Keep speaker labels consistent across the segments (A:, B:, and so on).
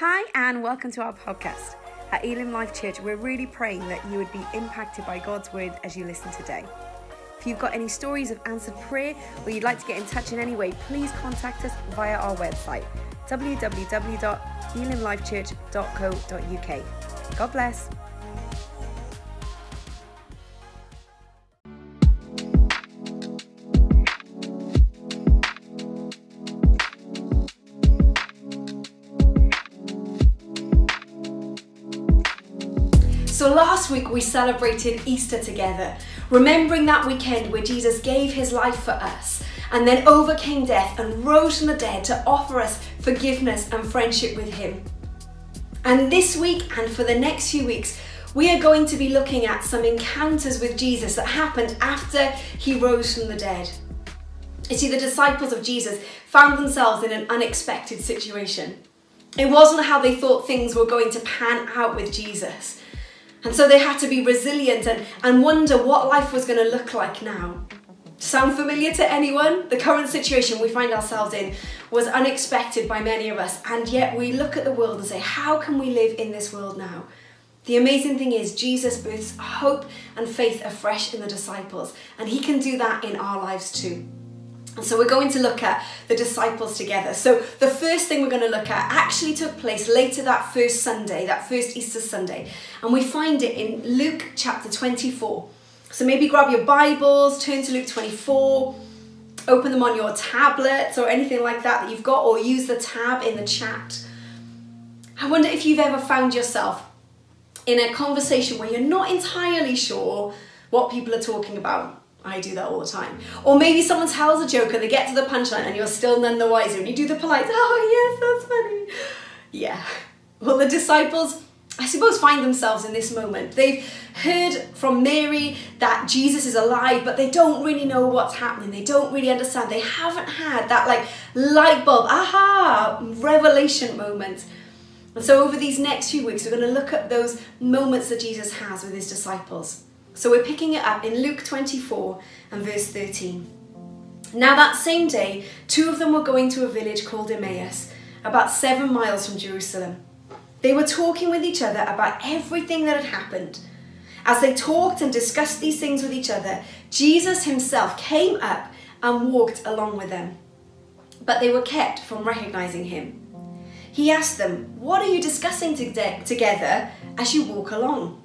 A: Hi, and welcome to our podcast. At Elim Life Church, we're really praying that you would be impacted by God's word as you listen today. If you've got any stories of answered prayer or you'd like to get in touch in any way, please contact us via our website www.elimlifechurch.co.uk. God bless.
B: So last week we celebrated Easter together, remembering that weekend where Jesus gave his life for us and then overcame death and rose from the dead to offer us forgiveness and friendship with him. And this week and for the next few weeks, we are going to be looking at some encounters with Jesus that happened after he rose from the dead. You see, the disciples of Jesus found themselves in an unexpected situation. It wasn't how they thought things were going to pan out with Jesus. And so they had to be resilient and, and wonder what life was going to look like now. Sound familiar to anyone? The current situation we find ourselves in was unexpected by many of us, and yet we look at the world and say, How can we live in this world now? The amazing thing is, Jesus births hope and faith afresh in the disciples, and He can do that in our lives too. So we're going to look at the disciples together. So the first thing we're going to look at actually took place later that first Sunday, that first Easter Sunday. And we find it in Luke chapter 24. So maybe grab your Bibles, turn to Luke 24, open them on your tablets or anything like that that you've got, or use the tab in the chat. I wonder if you've ever found yourself in a conversation where you're not entirely sure what people are talking about. I do that all the time. Or maybe someone tells a joke and they get to the punchline and you're still none the wiser and you do the polite, oh yes, that's funny. Yeah. Well, the disciples, I suppose, find themselves in this moment. They've heard from Mary that Jesus is alive, but they don't really know what's happening. They don't really understand. They haven't had that like light bulb, aha, revelation moment. And so, over these next few weeks, we're going to look at those moments that Jesus has with his disciples. So we're picking it up in Luke 24 and verse 13. Now, that same day, two of them were going to a village called Emmaus, about seven miles from Jerusalem. They were talking with each other about everything that had happened. As they talked and discussed these things with each other, Jesus himself came up and walked along with them. But they were kept from recognizing him. He asked them, What are you discussing together as you walk along?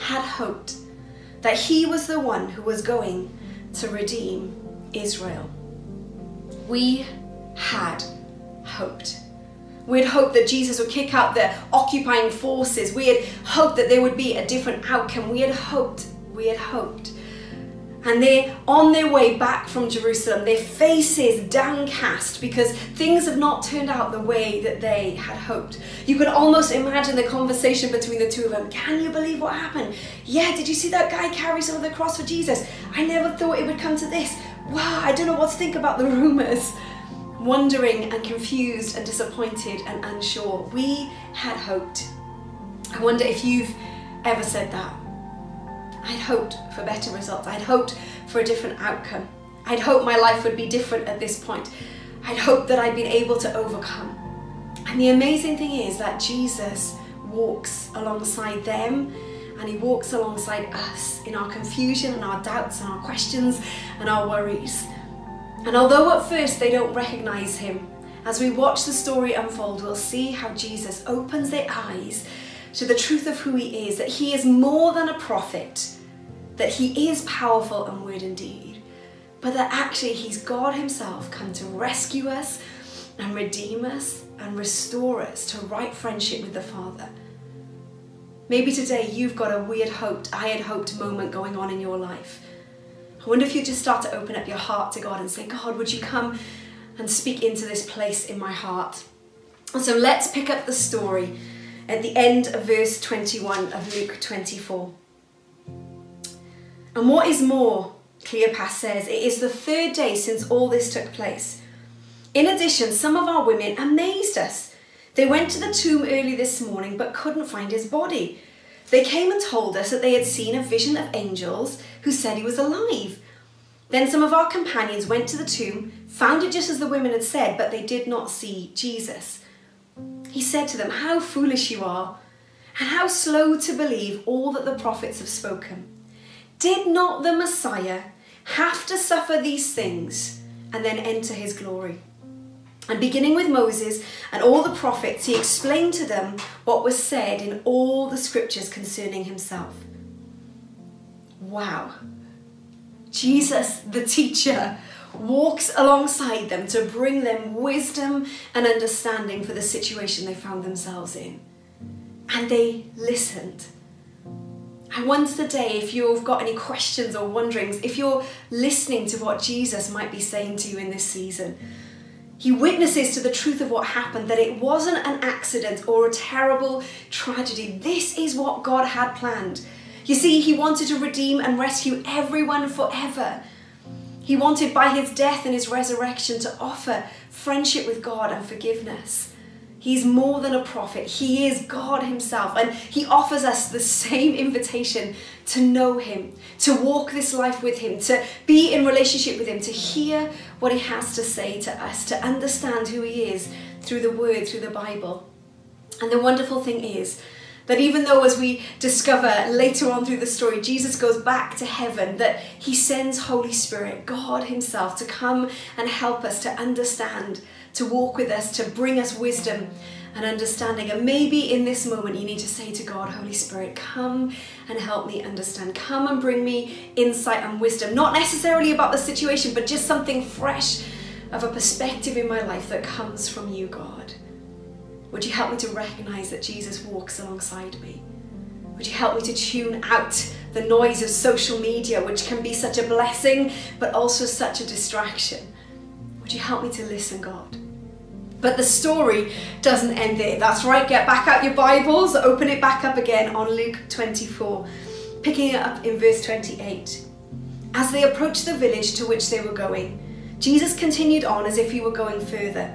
B: had hoped that he was the one who was going to redeem Israel. We had hoped. We had hoped that Jesus would kick out the occupying forces. We had hoped that there would be a different outcome. We had hoped, we had hoped and they're on their way back from Jerusalem, their faces downcast because things have not turned out the way that they had hoped. You can almost imagine the conversation between the two of them. Can you believe what happened? Yeah, did you see that guy carry some of the cross for Jesus? I never thought it would come to this. Wow, I don't know what to think about the rumors. Wondering and confused and disappointed and unsure. We had hoped. I wonder if you've ever said that. I'd hoped for better results. I'd hoped for a different outcome. I'd hoped my life would be different at this point. I'd hoped that I'd been able to overcome. And the amazing thing is that Jesus walks alongside them and he walks alongside us in our confusion and our doubts and our questions and our worries. And although at first they don't recognize him, as we watch the story unfold, we'll see how Jesus opens their eyes to the truth of who he is, that he is more than a prophet, that he is powerful and word indeed, but that actually he's God himself come to rescue us and redeem us and restore us to right friendship with the Father. Maybe today you've got a weird hoped, I had hoped moment going on in your life. I wonder if you just start to open up your heart to God and say, God, would you come and speak into this place in my heart? So let's pick up the story at the end of verse 21 of Luke 24. And what is more, Cleopas says, it is the third day since all this took place. In addition, some of our women amazed us. They went to the tomb early this morning but couldn't find his body. They came and told us that they had seen a vision of angels who said he was alive. Then some of our companions went to the tomb, found it just as the women had said, but they did not see Jesus. He said to them, How foolish you are, and how slow to believe all that the prophets have spoken. Did not the Messiah have to suffer these things and then enter his glory? And beginning with Moses and all the prophets, he explained to them what was said in all the scriptures concerning himself. Wow. Jesus, the teacher, walks alongside them to bring them wisdom and understanding for the situation they found themselves in. And they listened. I wonder today if you've got any questions or wonderings, if you're listening to what Jesus might be saying to you in this season. He witnesses to the truth of what happened, that it wasn't an accident or a terrible tragedy. This is what God had planned. You see, He wanted to redeem and rescue everyone forever. He wanted, by His death and His resurrection, to offer friendship with God and forgiveness. He's more than a prophet. He is God Himself. And He offers us the same invitation to know Him, to walk this life with Him, to be in relationship with Him, to hear what He has to say to us, to understand who He is through the Word, through the Bible. And the wonderful thing is, that even though, as we discover later on through the story, Jesus goes back to heaven, that he sends Holy Spirit, God Himself, to come and help us to understand, to walk with us, to bring us wisdom and understanding. And maybe in this moment, you need to say to God, Holy Spirit, come and help me understand. Come and bring me insight and wisdom, not necessarily about the situation, but just something fresh of a perspective in my life that comes from you, God. Would you help me to recognize that Jesus walks alongside me? Would you help me to tune out the noise of social media, which can be such a blessing but also such a distraction? Would you help me to listen, God? But the story doesn't end there. That's right, get back out your Bibles, open it back up again on Luke 24, picking it up in verse 28. As they approached the village to which they were going, Jesus continued on as if he were going further.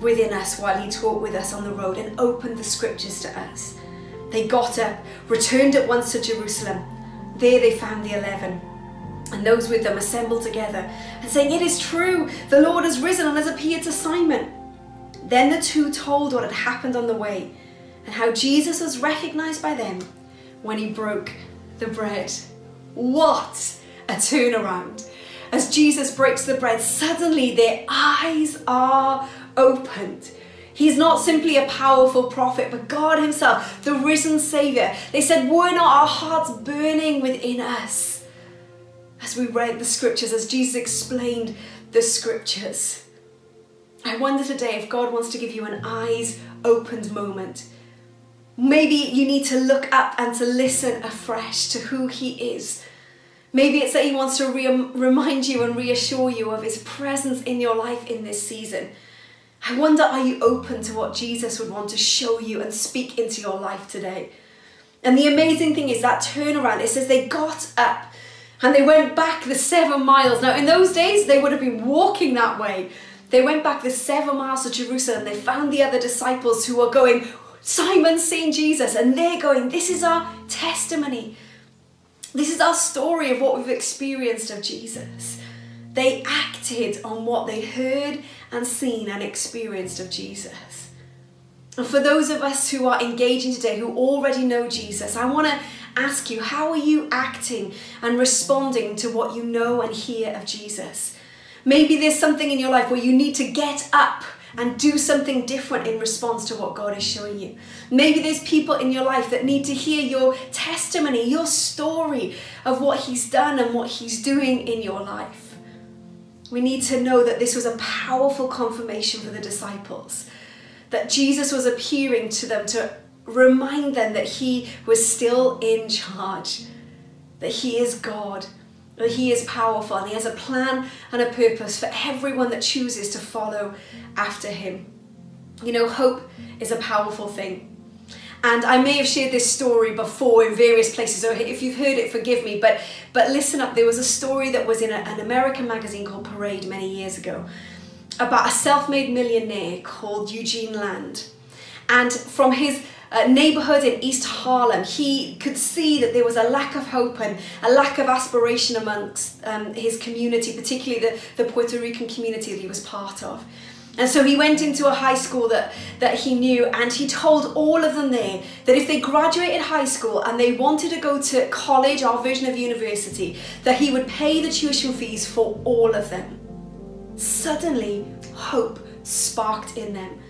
B: within us while he talked with us on the road and opened the scriptures to us. They got up, returned at once to Jerusalem. There they found the eleven, and those with them assembled together and saying, It is true, the Lord has risen and has appeared to Simon. Then the two told what had happened on the way and how Jesus was recognized by them when he broke the bread. What a turnaround! As Jesus breaks the bread, suddenly their eyes are opened. He's not simply a powerful prophet, but God Himself, the risen Savior. They said, Were not our hearts burning within us? As we read the scriptures, as Jesus explained the scriptures. I wonder today if God wants to give you an eyes opened moment. Maybe you need to look up and to listen afresh to who He is. Maybe it's that He wants to re- remind you and reassure you of His presence in your life in this season. I wonder, are you open to what Jesus would want to show you and speak into your life today? And the amazing thing is that turnaround, it says they got up and they went back the seven miles. Now, in those days, they would have been walking that way. They went back the seven miles to Jerusalem. They found the other disciples who were going, Simon's seen Jesus, and they're going, This is our testimony. This is our story of what we've experienced of Jesus. They acted on what they heard and seen and experienced of Jesus. And for those of us who are engaging today, who already know Jesus, I want to ask you how are you acting and responding to what you know and hear of Jesus? Maybe there's something in your life where you need to get up and do something different in response to what God is showing you. Maybe there's people in your life that need to hear your testimony, your story of what He's done and what He's doing in your life. We need to know that this was a powerful confirmation for the disciples, that Jesus was appearing to them to remind them that He was still in charge, that He is God He is powerful and He has a plan and a purpose for everyone that chooses to follow after Him. You know, hope is a powerful thing. And I may have shared this story before in various places, so if you've heard it, forgive me. But but listen up, there was a story that was in a, an American magazine called Parade many years ago about a self-made millionaire called Eugene Lang. And from his neighborhood in East Harlem, he could see that there was a lack of hope and a lack of aspiration amongst um, his community, particularly the, the Puerto Rican community that he was part of. And so he went into a high school that, that he knew, and he told all of them there that if they graduated high school and they wanted to go to college, our version of university, that he would pay the tuition fees for all of them. Suddenly, hope sparked in them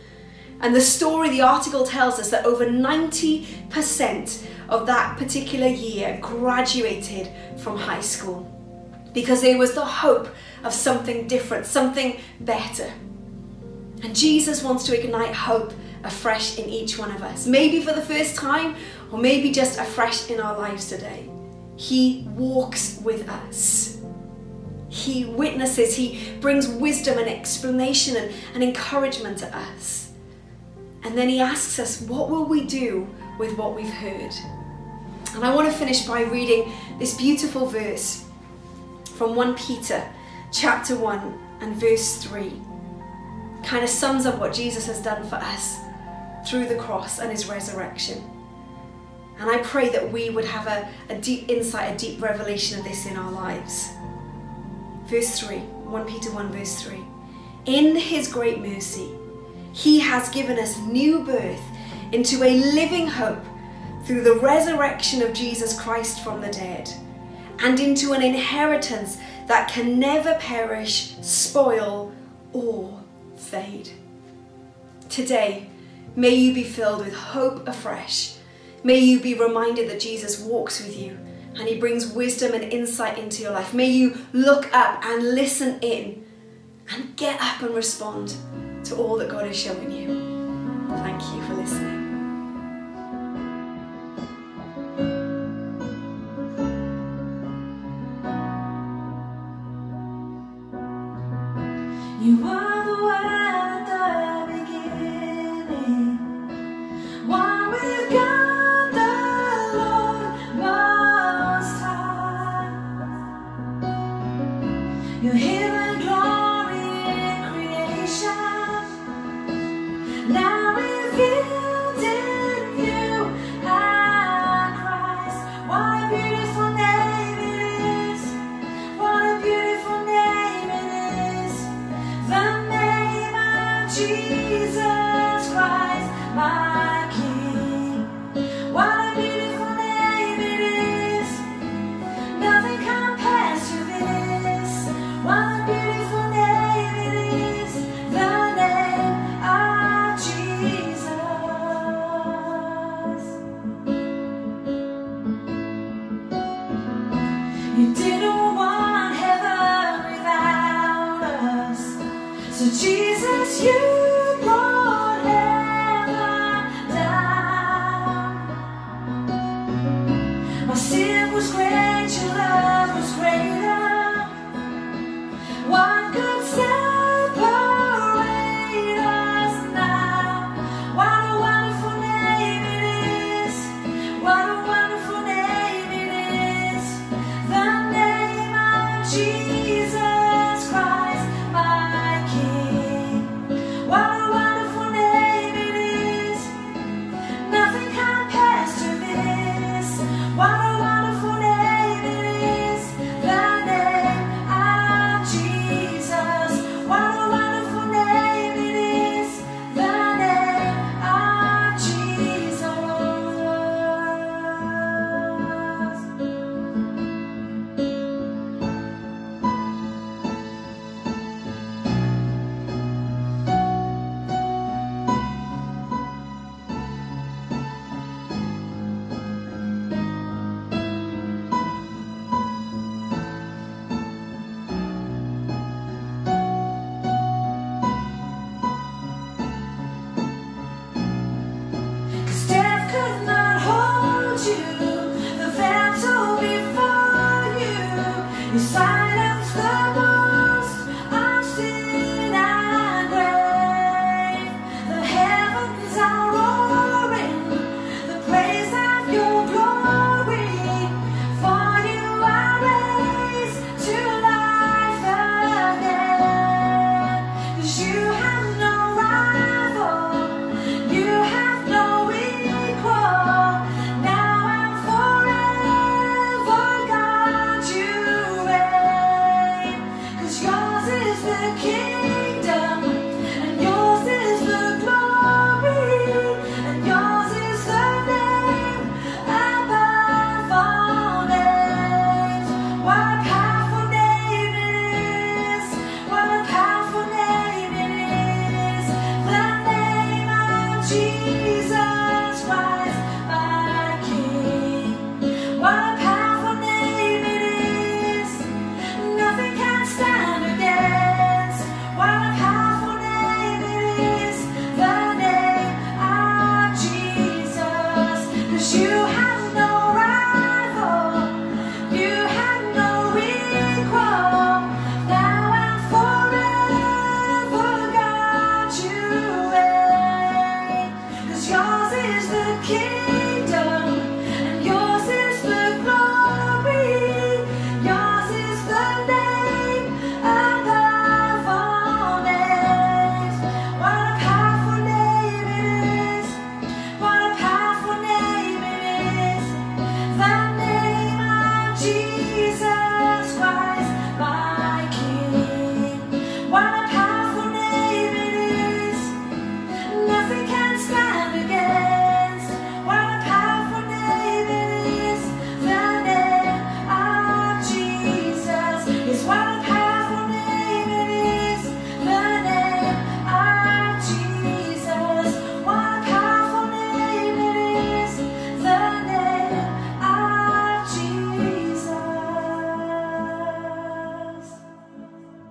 B: and the story, the article tells us that over 90% of that particular year graduated from high school because there was the hope of something different, something better. And Jesus wants to ignite hope afresh in each one of us, maybe for the first time, or maybe just afresh in our lives today. He walks with us. He witnesses, He brings wisdom and explanation and, and encouragement to us. And then he asks us, what will we do with what we've heard? And I want to finish by reading this beautiful verse from 1 Peter chapter 1 and verse 3. Kind of sums up what Jesus has done for us through the cross and his resurrection. And I pray that we would have a, a deep insight, a deep revelation of this in our lives. Verse 3, 1 Peter 1, verse 3. In his great mercy, he has given us new birth into a living hope through the resurrection of Jesus Christ from the dead, and into an inheritance that can never perish, spoil, or fade. Today, may you be filled with hope afresh. May you be reminded that Jesus walks with you and he brings wisdom and insight into your life. May you look up and listen in and get up and respond to all that God has shown you. Thank you for listening.